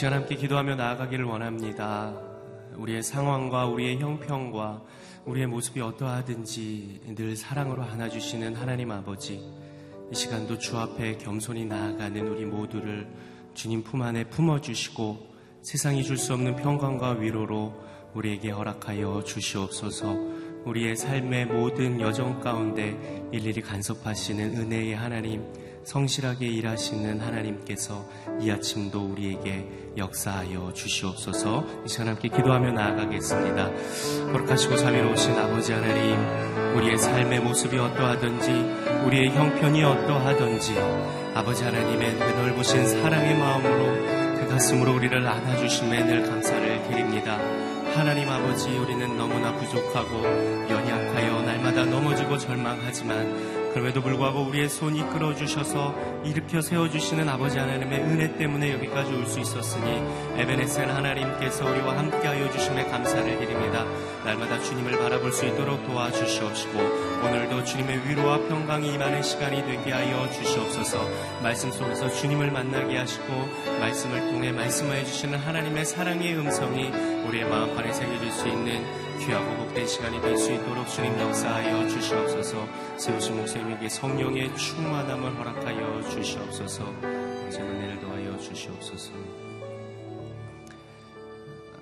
시간 함께 기도하며 나아가기를 원합니다. 우리의 상황과 우리의 형편과 우리의 모습이 어떠하든지 늘 사랑으로 안아주시는 하나님 아버지. 이 시간도 주 앞에 겸손히 나아가는 우리 모두를 주님 품 안에 품어주시고 세상이 줄 수 없는 평강과 위로로 우리에게 허락하여 주시옵소서 우리의 삶의 모든 여정 가운데 일일이 간섭하시는 은혜의 하나님, 성실하게 일하시는 하나님께서 이 아침도 우리에게 역사하여 주시옵소서 이 시간 함께 기도하며 나아가겠습니다. 거룩하시고 자비로우신 아버지 하나님, 우리의 삶의 모습이 어떠하든지, 우리의 형편이 어떠하든지, 아버지 하나님의 그 넓으신 사랑의 마음으로 그 가슴으로 우리를 안아주심에 늘 감사를 드립니다. 하나님 아버지 우리는 너무나 부족하고 연약하여 날마다 넘어지고 절망하지만 그럼에도 불구하고 우리의 손이 끌어주셔서 일으켜 세워주시는 아버지 하나님의 은혜 때문에 여기까지 올 수 있었으니 에베네셀 하나님께서 우리와 함께하여 주심에 감사를 드립니다. 날마다 주님을 바라볼 수 있도록 도와주시옵시고 오늘도 주님의 위로와 평강이 임하는 시간이 되게 하여 주시옵소서 말씀 속에서 주님을 만나게 하시고 말씀을 통해 말씀하여 주시는 하나님의 사랑의 음성이 우리의 마음판에 새겨질 수 있는 귀하고 복된 시간이 될 수 있도록 주님 역사하여 주시옵소서. 세우신 목사님에게 성령의 충만함을 허락하여 주시옵소서. 제 은혜를 더하여 주시옵소서.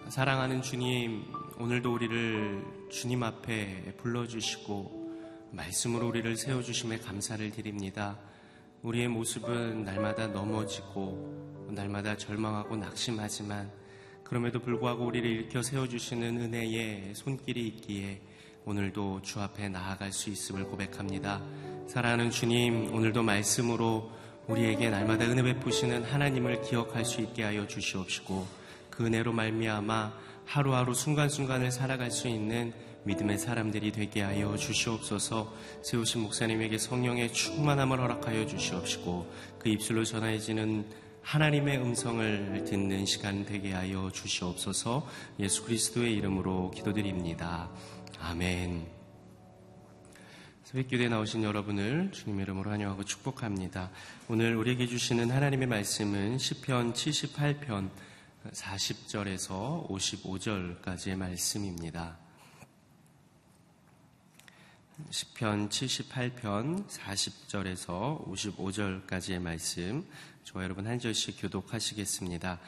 사랑하는 주님 오늘도 우리를 주님 앞에 불러주시고 말씀으로 우리를 세워주심에 감사를 드립니다. 우리의 모습은 날마다 넘어지고 날마다 절망하고 낙심하지만 그럼에도 불구하고 우리를 일으켜 세워주시는 은혜의 손길이 있기에 오늘도 주 앞에 나아갈 수 있음을 고백합니다. 사랑하는 주님, 오늘도 말씀으로 우리에게 날마다 은혜 베푸시는 하나님을 기억할 수 있게 하여 주시옵시고 그 은혜로 말미암아 하루하루 순간순간을 살아갈 수 있는 믿음의 사람들이 되게 하여 주시옵소서 세우신 목사님에게 성령의 충만함을 허락하여 주시옵시고 그 입술로 전해지는 하나님의 음성을 듣는 시간 되게 하여 주시옵소서 예수 그리스도의 이름으로 기도드립니다. 아멘. 새벽교대에 나오신 여러분을 주님의 이름으로 환영하고 축복합니다. 오늘 우리에게 주시는 하나님의 말씀은 시편 78편 40절에서 55절까지의 말씀입니다. 시편 78편 40절에서 55절까지의 말씀 저와 여러분 한 절씩 교독하시겠습니다.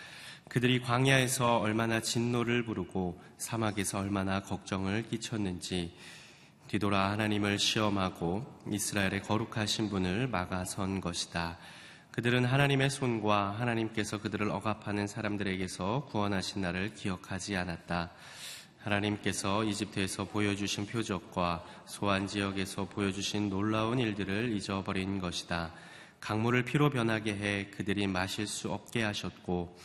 그들이 광야에서 얼마나 진노를 부르고 사막에서 얼마나 걱정을 끼쳤는지 뒤돌아 하나님을 시험하고 이스라엘의 거룩하신 분을 막아선 것이다. 그들은 하나님의 손과 하나님께서 그들을 억압하는 사람들에게서 구원하신 나를 기억하지 않았다. 하나님께서 이집트에서 보여주신 표적과 소환 지역에서 보여주신 놀라운 일들을 잊어버린 것이다. 강물을 피로 변하게 해 그들이 마실 수 없게 하셨고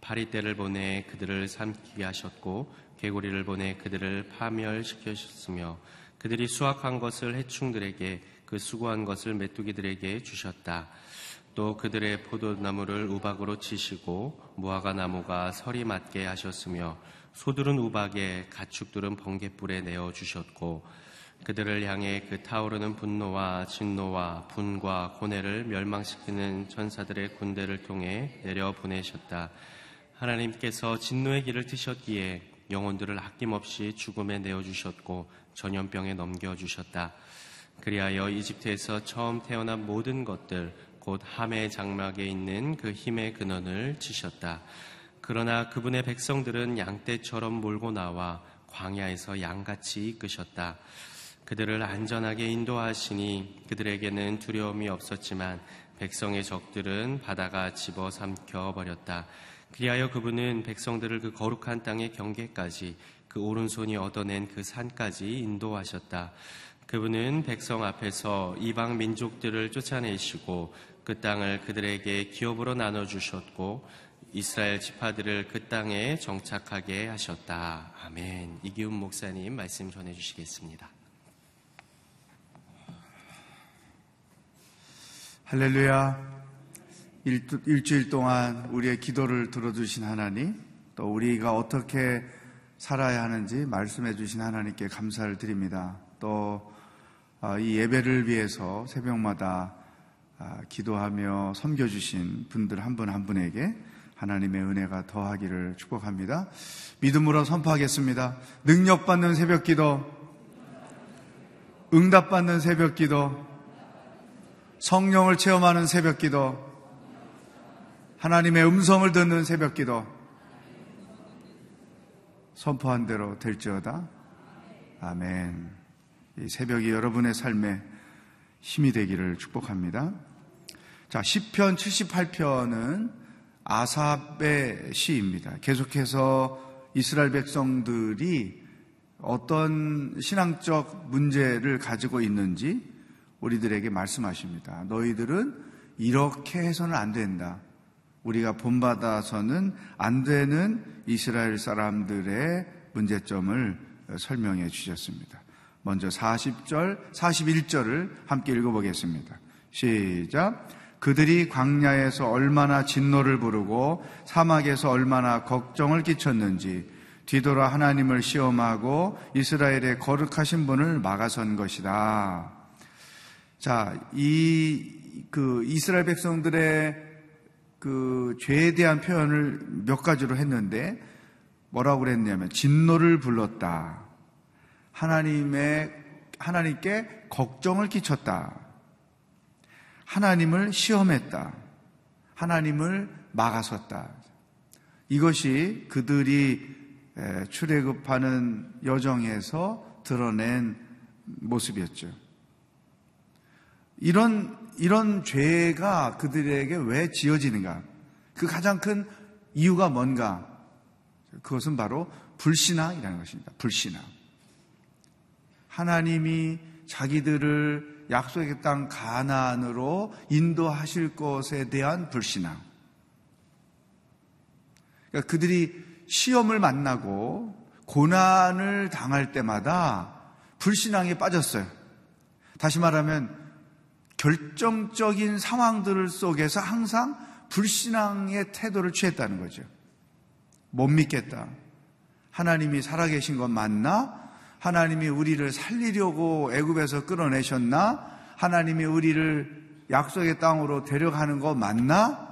파리떼를 보내 그들을 삼키게 하셨고 개구리를 보내 그들을 파멸시키셨으며 그들이 수확한 것을 해충들에게 그 수고한 것을 메뚜기들에게 주셨다. 또 그들의 포도나무를 우박으로 치시고 무화과 나무가 설이 맞게 하셨으며 소들은 우박에 가축들은 번갯불에 내어 주셨고 그들을 향해 그 타오르는 분노와 진노와 분과 고뇌를 멸망시키는 천사들의 군대를 통해 내려 보내셨다. 하나님께서 진노의 길을 트셨기에 영혼들을 아낌없이 죽음에 내어 주셨고 전염병에 넘겨 주셨다. 그리하여 이집트에서 처음 태어난 모든 것들 곧 함의 장막에 있는 그 힘의 근원을 치셨다. 그러나 그분의 백성들은 양떼처럼 몰고 나와 광야에서 양같이 이끄셨다. 그들을 안전하게 인도하시니 그들에게는 두려움이 없었지만 백성의 적들은 바다가 집어 삼켜 버렸다. 그리하여 그분은 백성들을 그 거룩한 땅의 경계까지 그 오른손이 얻어낸 그 산까지 인도하셨다. 그분은 백성 앞에서 이방 민족들을 쫓아내시고 그 땅을 그들에게 기업으로 나눠 주셨고 이스라엘 지파들을 그 땅에 정착하게 하셨다. 아멘. 이기훈 목사님 말씀 전해 주시겠습니다. 할렐루야. 일 주일 동안 우리의 기도를 들어주신 하나님, 또 우리가 어떻게 살아야 하는지 말씀해 주신 하나님께 감사를 드립니다. 또이 아, 예배를 위해서 새벽마다 아, 기도하며 섬겨주신 분들 한 분한 한 분에게 하나님의 은혜가 더하기를 축복합니다. 믿음으로 선포하겠습니다. 능력받는 새벽 기도, 응답받는 새벽 기도, 성령을 체험하는 새벽 기도, 하나님의 음성을 듣는 새벽 기도, 선포한 대로 될지어다. 아멘. 이 새벽이 여러분의 삶에 힘이 되기를 축복합니다. 자, 10편 78편은 아삽의 시입니다. 계속해서 이스라엘 백성들이 어떤 신앙적 문제를 가지고 있는지 우리들에게 말씀하십니다. 너희들은 이렇게 해서는 안 된다. 우리가 본받아서는 안 되는 이스라엘 사람들의 문제점을 설명해 주셨습니다. 먼저 40절, 41절을 함께 읽어보겠습니다. 시작. 그들이 광야에서 얼마나 진노를 부르고 사막에서 얼마나 걱정을 끼쳤는지 뒤돌아 하나님을 시험하고 이스라엘의 거룩하신 분을 막아선 것이다. 자, 이, 그, 이스라엘 백성들의 그 죄에 대한 표현을 몇 가지로 했는데 뭐라고 그랬냐면 진노를 불렀다. 하나님의, 하나님께 걱정을 끼쳤다. 하나님을 시험했다. 하나님을 막아섰다. 이것이 그들이 출애굽하는 여정에서 드러낸 모습이었죠. 이런 이런 죄가 그들에게 왜 지어지는가? 그 가장 큰 이유가 뭔가? 그것은 바로 불신앙이라는 것입니다. 불신앙. 하나님이 자기들을 약속의 땅 가나안으로 인도하실 것에 대한 불신앙. 그러니까 그들이 시험을 만나고 고난을 당할 때마다 불신앙에 빠졌어요. 다시 말하면 결정적인 상황들 속에서 항상 불신앙의 태도를 취했다는 거죠. 못 믿겠다. 하나님이 살아계신 건 맞나? 하나님이 우리를 살리려고 애굽에서 끌어내셨나? 하나님이 우리를 약속의 땅으로 데려가는 거 맞나?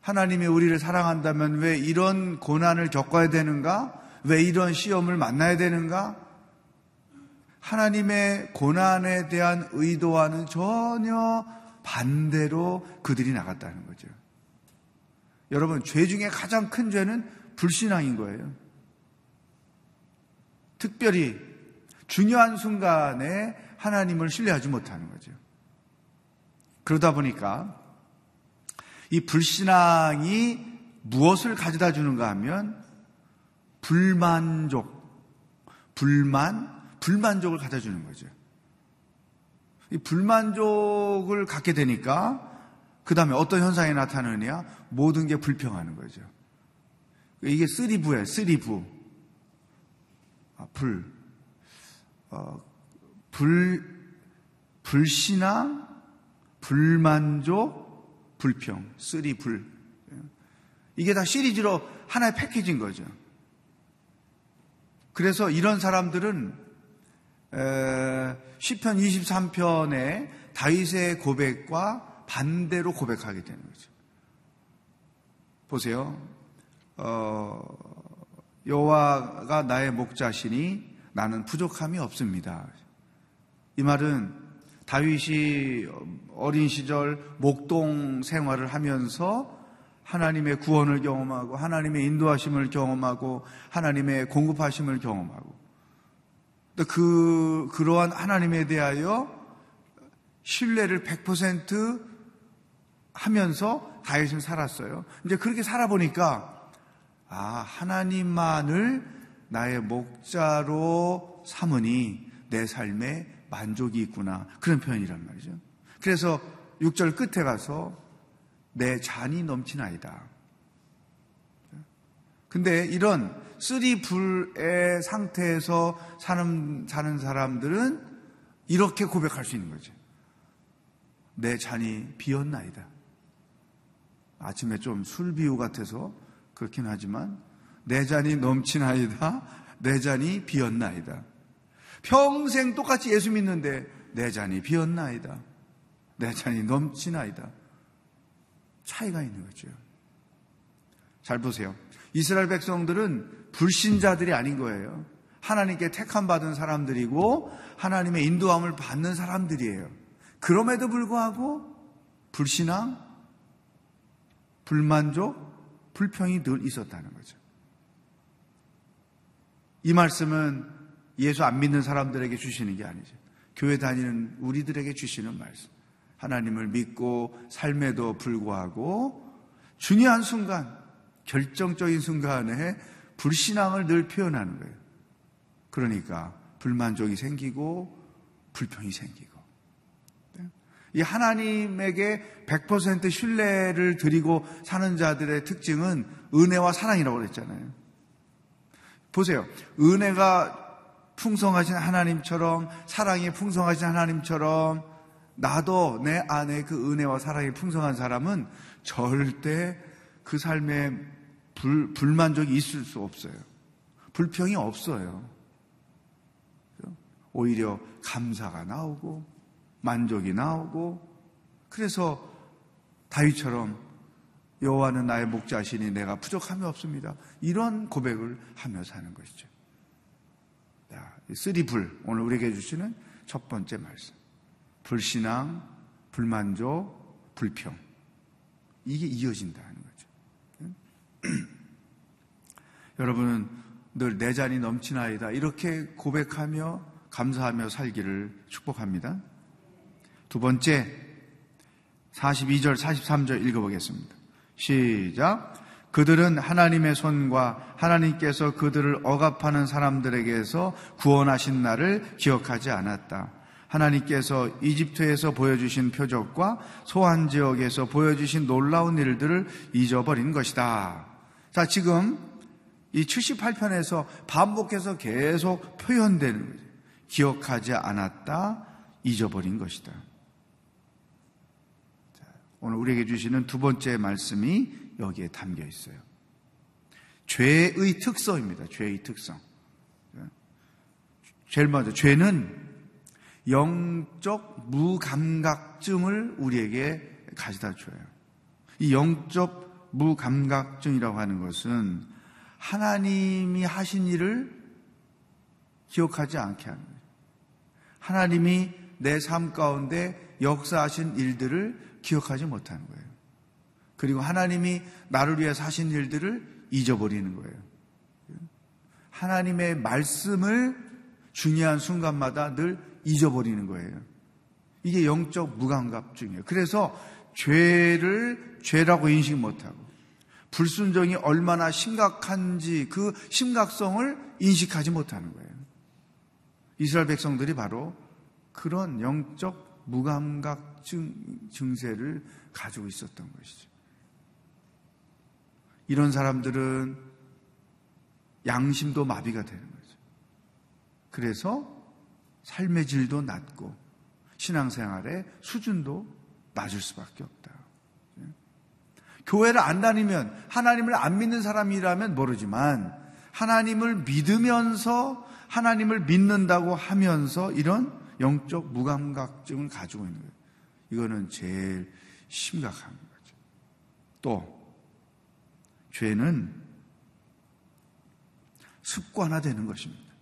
하나님이 우리를 사랑한다면 왜 이런 고난을 겪어야 되는가? 왜 이런 시험을 만나야 되는가? 하나님의 고난에 대한 의도와는 전혀 반대로 그들이 나갔다는 거죠. 여러분, 죄 중에 가장 큰 죄는 불신앙인 거예요. 특별히 중요한 순간에 하나님을 신뢰하지 못하는 거죠. 그러다 보니까 이 불신앙이 무엇을 가져다 주는가 하면 불만족, 불만, 불만족을 가져다 주는 거죠. 이 불만족을 갖게 되니까 그 다음에 어떤 현상이 나타나느냐? 모든 게 불평하는 거죠. 이게 쓰리부예요, 쓰리부. 아, 불. 어, 불, 불신앙, 불만족, 불평, three 불. 이게 다 시리즈로 하나의 패키지인 거죠. 그래서 이런 사람들은 에, 시편 23편의 다윗의 고백과 반대로 고백하게 되는 거죠. 보세요. 어, 여호와가 나의 목자시니 나는 부족함이 없습니다. 이 말은 다윗이 어린 시절 목동 생활을 하면서 하나님의 구원을 경험하고 하나님의 인도하심을 경험하고 하나님의 공급하심을 경험하고 그 그러한 하나님에 대하여 신뢰를 100% 하면서 다윗은 살았어요. 이제 그렇게 살아보니까 아 하나님만을 나의 목자로 삼으니 내 삶에 만족이 있구나 그런 표현이란 말이죠. 그래서 6절 끝에 가서 내 잔이 넘치나이다. 근데 이런 three 불의 상태에서 사는, 사는 사람들은 이렇게 고백할 수 있는 거죠. 내 잔이 비었나이다. 아침에 좀 술 비유 같아서 그렇긴 하지만 내 잔이 넘치나이다. 내 잔이 비었나이다. 평생 똑같이 예수 믿는데 내 잔이 비었나이다. 내 잔이 넘치나이다. 차이가 있는 거죠. 잘 보세요. 이스라엘 백성들은 불신자들이 아닌 거예요. 하나님께 택함 받은 사람들이고 하나님의 인도함을 받는 사람들이에요. 그럼에도 불구하고 불신앙, 불만족, 불평이 늘 있었다는 거죠. 이 말씀은 예수 안 믿는 사람들에게 주시는 게 아니죠. 교회 다니는 우리들에게 주시는 말씀. 하나님을 믿고 삶에도 불구하고 중요한 순간, 결정적인 순간에 불신앙을 늘 표현하는 거예요. 그러니까 불만족이 생기고 불평이 생기고. 네? 이 하나님에게 100% 신뢰를 드리고 사는 자들의 특징은 은혜와 사랑이라고 그랬잖아요. 보세요. 은혜가 풍성하신 하나님처럼 사랑이 풍성하신 하나님처럼 나도 내 안에 그 은혜와 사랑이 풍성한 사람은 절대 그 삶에 불, 불만족이 있을 수 없어요. 불평이 없어요. 오히려 감사가 나오고 만족이 나오고 그래서 다윗처럼 여호와는 나의 목자시니 내가 부족함이 없습니다. 이런 고백을 하며 사는 것이죠. 쓰리불 오늘 우리에게 주시는 첫 번째 말씀. 불신앙, 불만족, 불평. 이게 이어진다는 거죠. 여러분은 늘 내 잔이 넘치나이다. 이렇게 고백하며 감사하며 살기를 축복합니다. 두 번째, 42절, 43절 읽어보겠습니다. 시작. 그들은 하나님의 손과 하나님께서 그들을 억압하는 사람들에게서 구원하신 날을 기억하지 않았다. 하나님께서 이집트에서 보여주신 표적과 소환 지역에서 보여주신 놀라운 일들을 잊어버린 것이다. 자, 지금 이 78편에서 반복해서 계속 표현되는 거죠. 기억하지 않았다, 잊어버린 것이다. 자, 오늘 우리에게 주시는 두 번째 말씀이 여기에 담겨 있어요. 죄의 특성입니다. 죄의 특성. 제일 먼저 죄는 영적 무감각증을 우리에게 가져다 줘요. 이 영적 무감각증이라고 하는 것은 하나님이 하신 일을 기억하지 않게 하는 거예요. 하나님이 내 삶 가운데 역사하신 일들을 기억하지 못하는 거예요. 그리고 하나님이 나를 위해서 하신 일들을 잊어버리는 거예요. 하나님의 말씀을 중요한 순간마다 늘 잊어버리는 거예요. 이게 영적 무감각증이에요. 그래서 죄를 죄라고 인식 못하고 불순종이 얼마나 심각한지 그 심각성을 인식하지 못하는 거예요. 이스라엘 백성들이 바로 그런 영적 무감각증 증세를 가지고 있었던 것이죠. 이런 사람들은 양심도 마비가 되는 거죠. 그래서 삶의 질도 낮고 신앙생활의 수준도 낮을 수밖에 없다. 교회를 안 다니면 하나님을 안 믿는 사람이라면 모르지만 하나님을 믿으면서 하나님을 믿는다고 하면서 이런 영적 무감각증을 가지고 있는 거예요. 이거는 제일 심각한 거죠. 또 죄는 습관화되는 것입니다.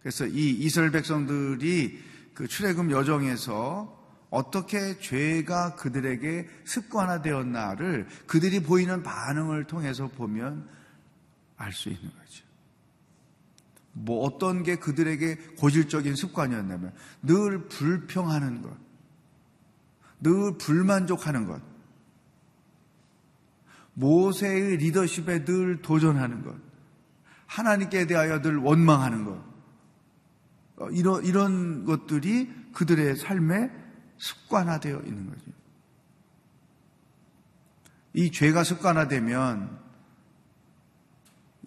그래서 이 이스라엘 백성들이 그 출애굽 여정에서 어떻게 죄가 그들에게 습관화되었나를 그들이 보이는 반응을 통해서 보면 알 수 있는 거죠. 뭐 어떤 게 그들에게 고질적인 습관이었냐면 늘 불평하는 것, 늘 불만족하는 것, 모세의 리더십에 늘 도전하는 것, 하나님께 대하여 늘 원망하는 것, 어, 이런, 이런 것들이 그들의 삶에 습관화되어 있는 거죠. 이 죄가 습관화되면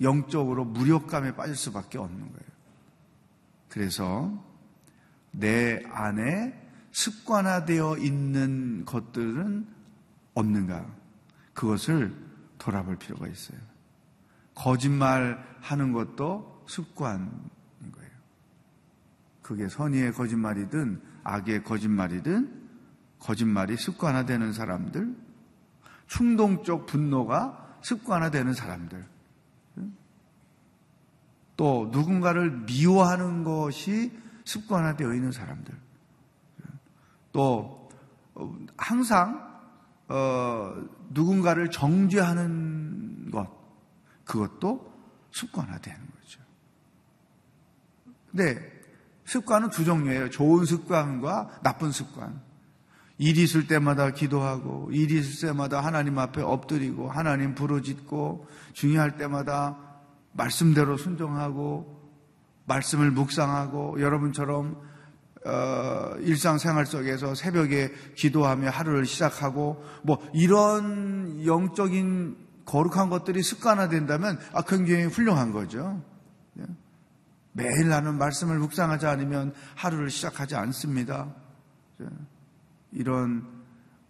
영적으로 무력감에 빠질 수밖에 없는 거예요. 그래서 내 안에 습관화되어 있는 것들은 없는가? 그것을 돌아볼 필요가 있어요. 거짓말 하는 것도 습관인 거예요. 그게 선의의 거짓말이든 악의 거짓말이든 거짓말이 습관화되는 사람들, 충동적 분노가 습관화되는 사람들, 또 누군가를 미워하는 것이 습관화되어 있는 사람들, 또 항상 어, 누군가를 정죄하는 것, 그것도 습관화되는 거죠. 근데 습관은 두 종류예요. 좋은 습관과 나쁜 습관. 일 있을 때마다 기도하고, 일 있을 때마다 하나님 앞에 엎드리고, 하나님 부르짖고, 중요할 때마다 말씀대로 순종하고, 말씀을 묵상하고, 여러분처럼 어, 일상생활 속에서 새벽에 기도하며 하루를 시작하고 뭐 이런 영적인 거룩한 것들이 습관화된다면 아 굉장히 훌륭한 거죠. 예. 매일 나는 말씀을 묵상하지 않으면 하루를 시작하지 않습니다. 예. 이런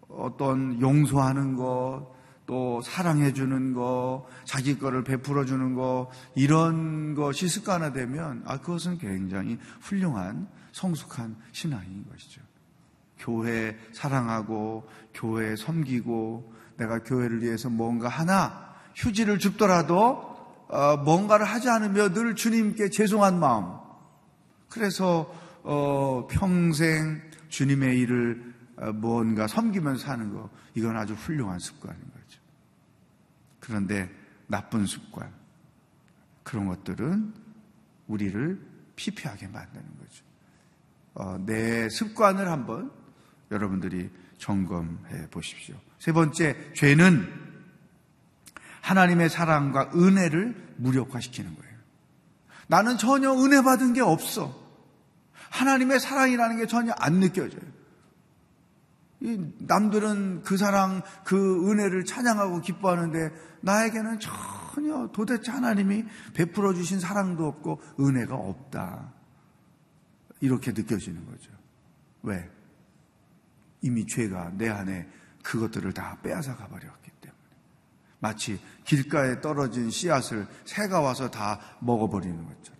어떤 용서하는 것, 또 사랑해주는 것, 자기 거를 베풀어주는 것, 이런 것이 습관화되면, 아, 그것은 굉장히 훌륭한 성숙한 신앙인 것이죠. 교회 사랑하고 교회 섬기고 내가 교회를 위해서 뭔가 하나 휴지를 줍더라도 어, 뭔가를 하지 않으며 늘 주님께 죄송한 마음. 그래서 어, 평생 주님의 일을 어, 뭔가 섬기면서 사는 거 이건 아주 훌륭한 습관인 거죠. 그런데 나쁜 습관 그런 것들은 우리를 피폐하게 만드는 거죠. 어, 내 습관을 한번 여러분들이 점검해 보십시오. 세 번째, 죄는 하나님의 사랑과 은혜를 무력화시키는 거예요. 나는 전혀 은혜 받은 게 없어. 하나님의 사랑이라는 게 전혀 안 느껴져요. 남들은 그 사랑, 그 은혜를 찬양하고 기뻐하는데 나에게는 전혀 도대체 하나님이 베풀어 주신 사랑도 없고 은혜가 없다. 이렇게 느껴지는 거죠. 왜? 이미 죄가 내 안에 그것들을 다 빼앗아 가버렸기. 마치 길가에 떨어진 씨앗을 새가 와서 다 먹어버리는 것처럼.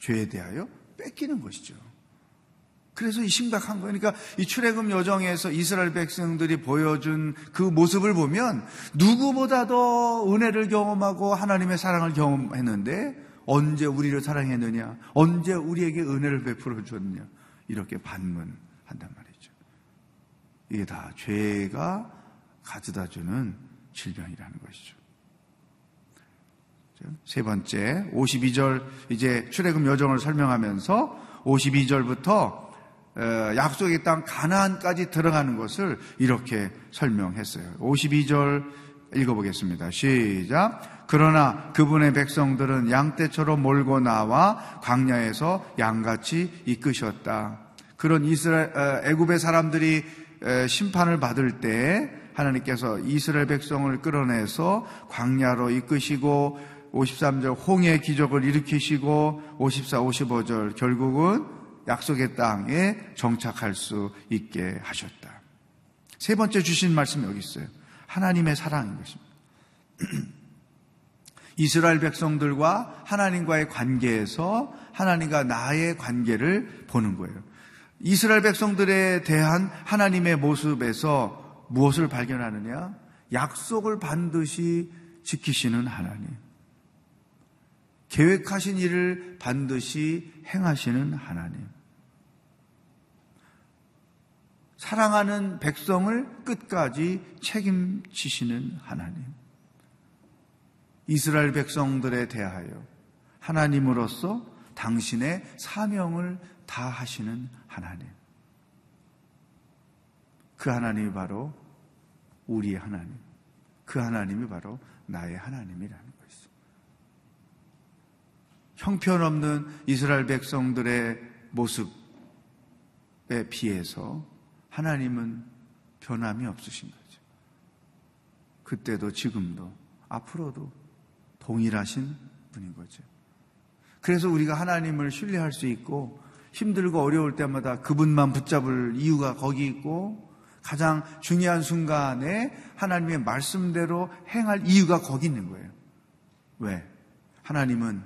죄에 대하여 뺏기는 것이죠. 그래서 이 심각한 거예요. 그러니까 이 출애굽 여정에서 이스라엘 백성들이 보여준 그 모습을 보면 누구보다 더 은혜를 경험하고 하나님의 사랑을 경험했는데 언제 우리를 사랑했느냐? 언제 우리에게 은혜를 베풀어 줬느냐? 이렇게 반문한단 말이죠. 이게 다 죄가 가져다 주는 질병이라는 것이죠. 세 번째, 52절 이제 출애굽 여정을 설명하면서 52절부터 약속의 땅 가나안까지 들어가는 것을 이렇게 설명했어요. 52절 읽어보겠습니다. 시작. 그러나 그분의 백성들은 양떼처럼 몰고 나와 광야에서 양같이 이끄셨다. 그런 이스라엘 애굽의 사람들이 심판을 받을 때 하나님께서 이스라엘 백성을 끌어내서 광야로 이끄시고 53절 홍해 기적을 일으키시고 54, 55절 결국은 약속의 땅에 정착할 수 있게 하셨다. 세 번째 주신 말씀이 여기 있어요. 하나님의 사랑인 것입니다. 이스라엘 백성들과 하나님과의 관계에서 하나님과 나의 관계를 보는 거예요. 이스라엘 백성들에 대한 하나님의 모습에서 무엇을 발견하느냐? 약속을 반드시 지키시는 하나님. 계획하신 일을 반드시 행하시는 하나님. 사랑하는 백성을 끝까지 책임지시는 하나님. 이스라엘 백성들에 대하여 하나님으로서 당신의 사명을 다하시는 하나님. 그 하나님이 바로 우리의 하나님. 그 하나님이 바로 나의 하나님이라는 것이죠. 형편없는 이스라엘 백성들의 모습에 비해서 하나님은 변함이 없으신 거죠. 그때도 지금도 앞으로도 동일하신 분인 거죠. 그래서 우리가 하나님을 신뢰할 수 있고 힘들고 어려울 때마다 그분만 붙잡을 이유가 거기 있고 가장 중요한 순간에 하나님의 말씀대로 행할 이유가 거기 있는 거예요. 왜? 하나님은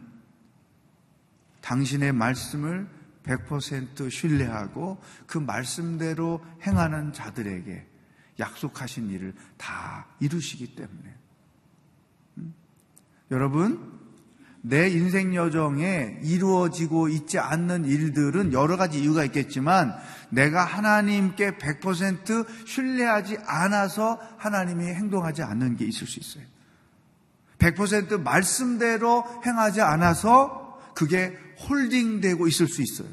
당신의 말씀을 100% 신뢰하고 그 말씀대로 행하는 자들에게 약속하신 일을 다 이루시기 때문에. 음? 여러분, 내 인생 여정에 이루어지고 있지 않는 일들은 여러 가지 이유가 있겠지만 내가 하나님께 100% 신뢰하지 않아서 하나님이 행동하지 않는 게 있을 수 있어요. 100% 말씀대로 행하지 않아서 그게 홀딩되고 있을 수 있어요.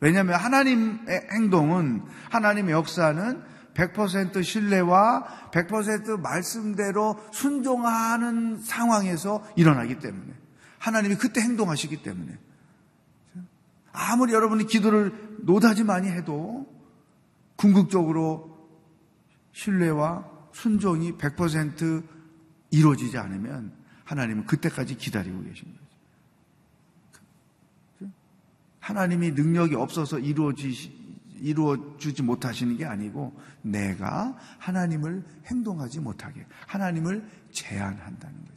왜냐하면 하나님의 행동은 하나님의 역사는 100% 신뢰와 100% 말씀대로 순종하는 상황에서 일어나기 때문에 하나님이 그때 행동하시기 때문에 아무리 여러분이 기도를 노다지 많이 해도 궁극적으로 신뢰와 순종이 100% 이루어지지 않으면 하나님은 그때까지 기다리고 계신 거예요. 하나님이 능력이 없어서 이루어지, 이루어주지 못하시는 게 아니고 내가 하나님을 행동하지 못하게, 하나님을 제한한다는 거죠. 예.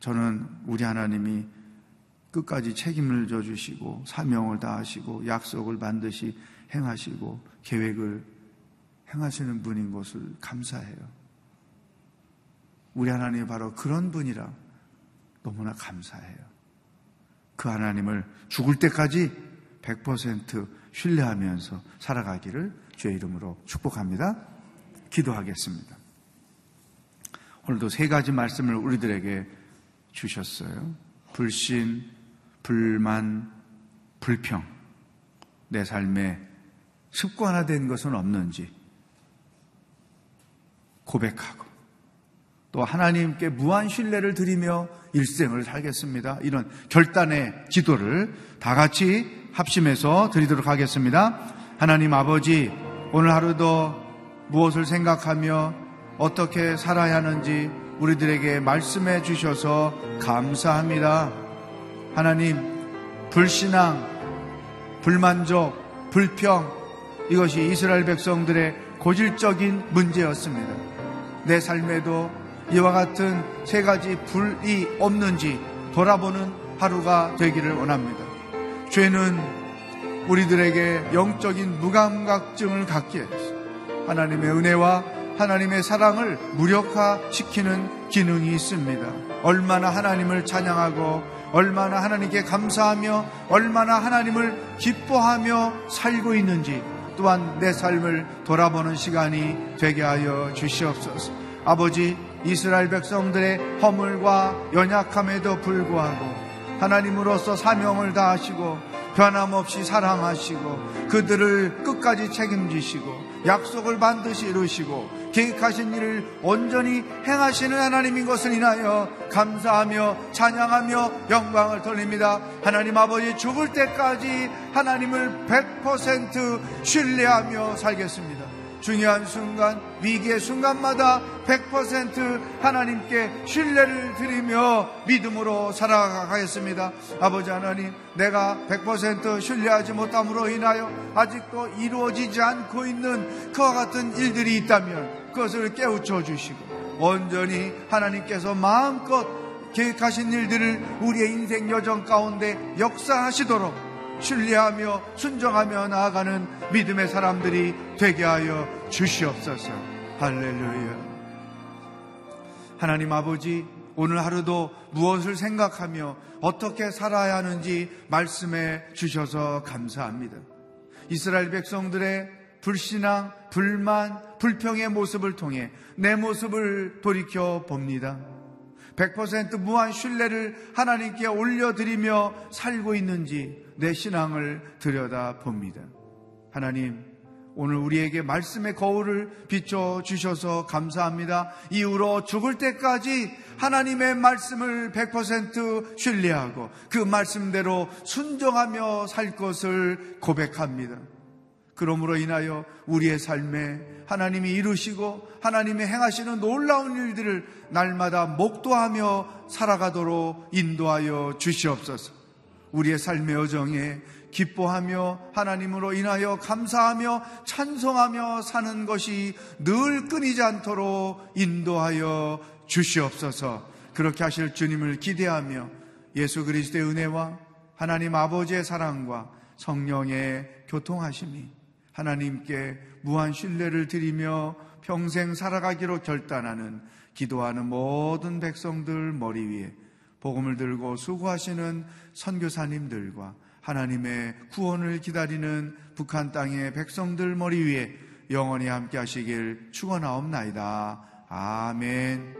저는 우리 하나님이 끝까지 책임을 져주시고 사명을 다하시고 약속을 반드시 행하시고 계획을 행하시는 분인 것을 감사해요. 우리 하나님이 바로 그런 분이라 너무나 감사해요. 그 하나님을 죽을 때까지 100% 신뢰하면서 살아가기를 주의 이름으로 축복합니다. 기도하겠습니다. 오늘도 세 가지 말씀을 우리들에게 주셨어요. 불신, 불만, 불평. 내 삶에 습관화된 것은 없는지 고백하고 또 하나님께 무한 신뢰를 드리며 일생을 살겠습니다. 이런 결단의 기도를 다 같이 합심해서 드리도록 하겠습니다. 하나님 아버지, 오늘 하루도 무엇을 생각하며 어떻게 살아야 하는지 우리들에게 말씀해 주셔서 감사합니다. 하나님, 불신앙, 불만족, 불평, 이것이 이스라엘 백성들의 고질적인 문제였습니다. 내 삶에도 이와 같은 세 가지 불이 없는지 돌아보는 하루가 되기를 원합니다. 죄는 우리들에게 영적인 무감각증을 갖게 해서 하나님의 은혜와 하나님의 사랑을 무력화시키는 기능이 있습니다. 얼마나 하나님을 찬양하고 얼마나 하나님께 감사하며 얼마나 하나님을 기뻐하며 살고 있는지 또한 내 삶을 돌아보는 시간이 되게 하여 주시옵소서. 아버지 이스라엘 백성들의 허물과 연약함에도 불구하고 하나님으로서 사명을 다하시고 변함없이 사랑하시고 그들을 끝까지 책임지시고 약속을 반드시 이루시고 계획하신 일을 온전히 행하시는 하나님인 것을 인하여 감사하며 찬양하며 영광을 돌립니다. 하나님 아버지 죽을 때까지 하나님을 100% 신뢰하며 살겠습니다. 중요한 순간, 위기의 순간마다 100% 하나님께 신뢰를 드리며 믿음으로 살아가겠습니다. 아버지 하나님, 내가 100% 신뢰하지 못함으로 인하여 아직도 이루어지지 않고 있는 그와 같은 일들이 있다면 그것을 깨우쳐 주시고 온전히 하나님께서 마음껏 계획하신 일들을 우리의 인생 여정 가운데 역사하시도록 신뢰하며 순종하며 나아가는 믿음의 사람들이 되게 하여 주시옵소서. 할렐루야. 하나님 아버지, 오늘 하루도 무엇을 생각하며 어떻게 살아야 하는지 말씀해 주셔서 감사합니다. 이스라엘 백성들의 불신앙, 불만, 불평의 모습을 통해 내 모습을 돌이켜 봅니다. 100% 무한 신뢰를 하나님께 올려드리며 살고 있는지 내 신앙을 들여다 봅니다. 하나님, 오늘 우리에게 말씀의 거울을 비춰 주셔서 감사합니다. 이후로 죽을 때까지 하나님의 말씀을 100% 신뢰하고 그 말씀대로 순종하며 살 것을 고백합니다. 그러므로 인하여 우리의 삶에 하나님이 이루시고 하나님이 행하시는 놀라운 일들을 날마다 목도하며 살아가도록 인도하여 주시옵소서. 우리의 삶의 여정에 기뻐하며 하나님으로 인하여 감사하며 찬송하며 사는 것이 늘 끊이지 않도록 인도하여 주시옵소서. 그렇게 하실 주님을 기대하며 예수 그리스도의 은혜와 하나님 아버지의 사랑과 성령의 교통하심이 하나님께 무한 신뢰를 드리며 평생 살아가기로 결단하는 기도하는 모든 백성들 머리 위에 복음을 들고 수고하시는 선교사님들과 하나님의 구원을 기다리는 북한 땅의 백성들 머리 위에 영원히 함께 하시길 축원하옵나이다. 아멘.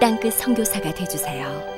땅끝 선교사가 되주세요.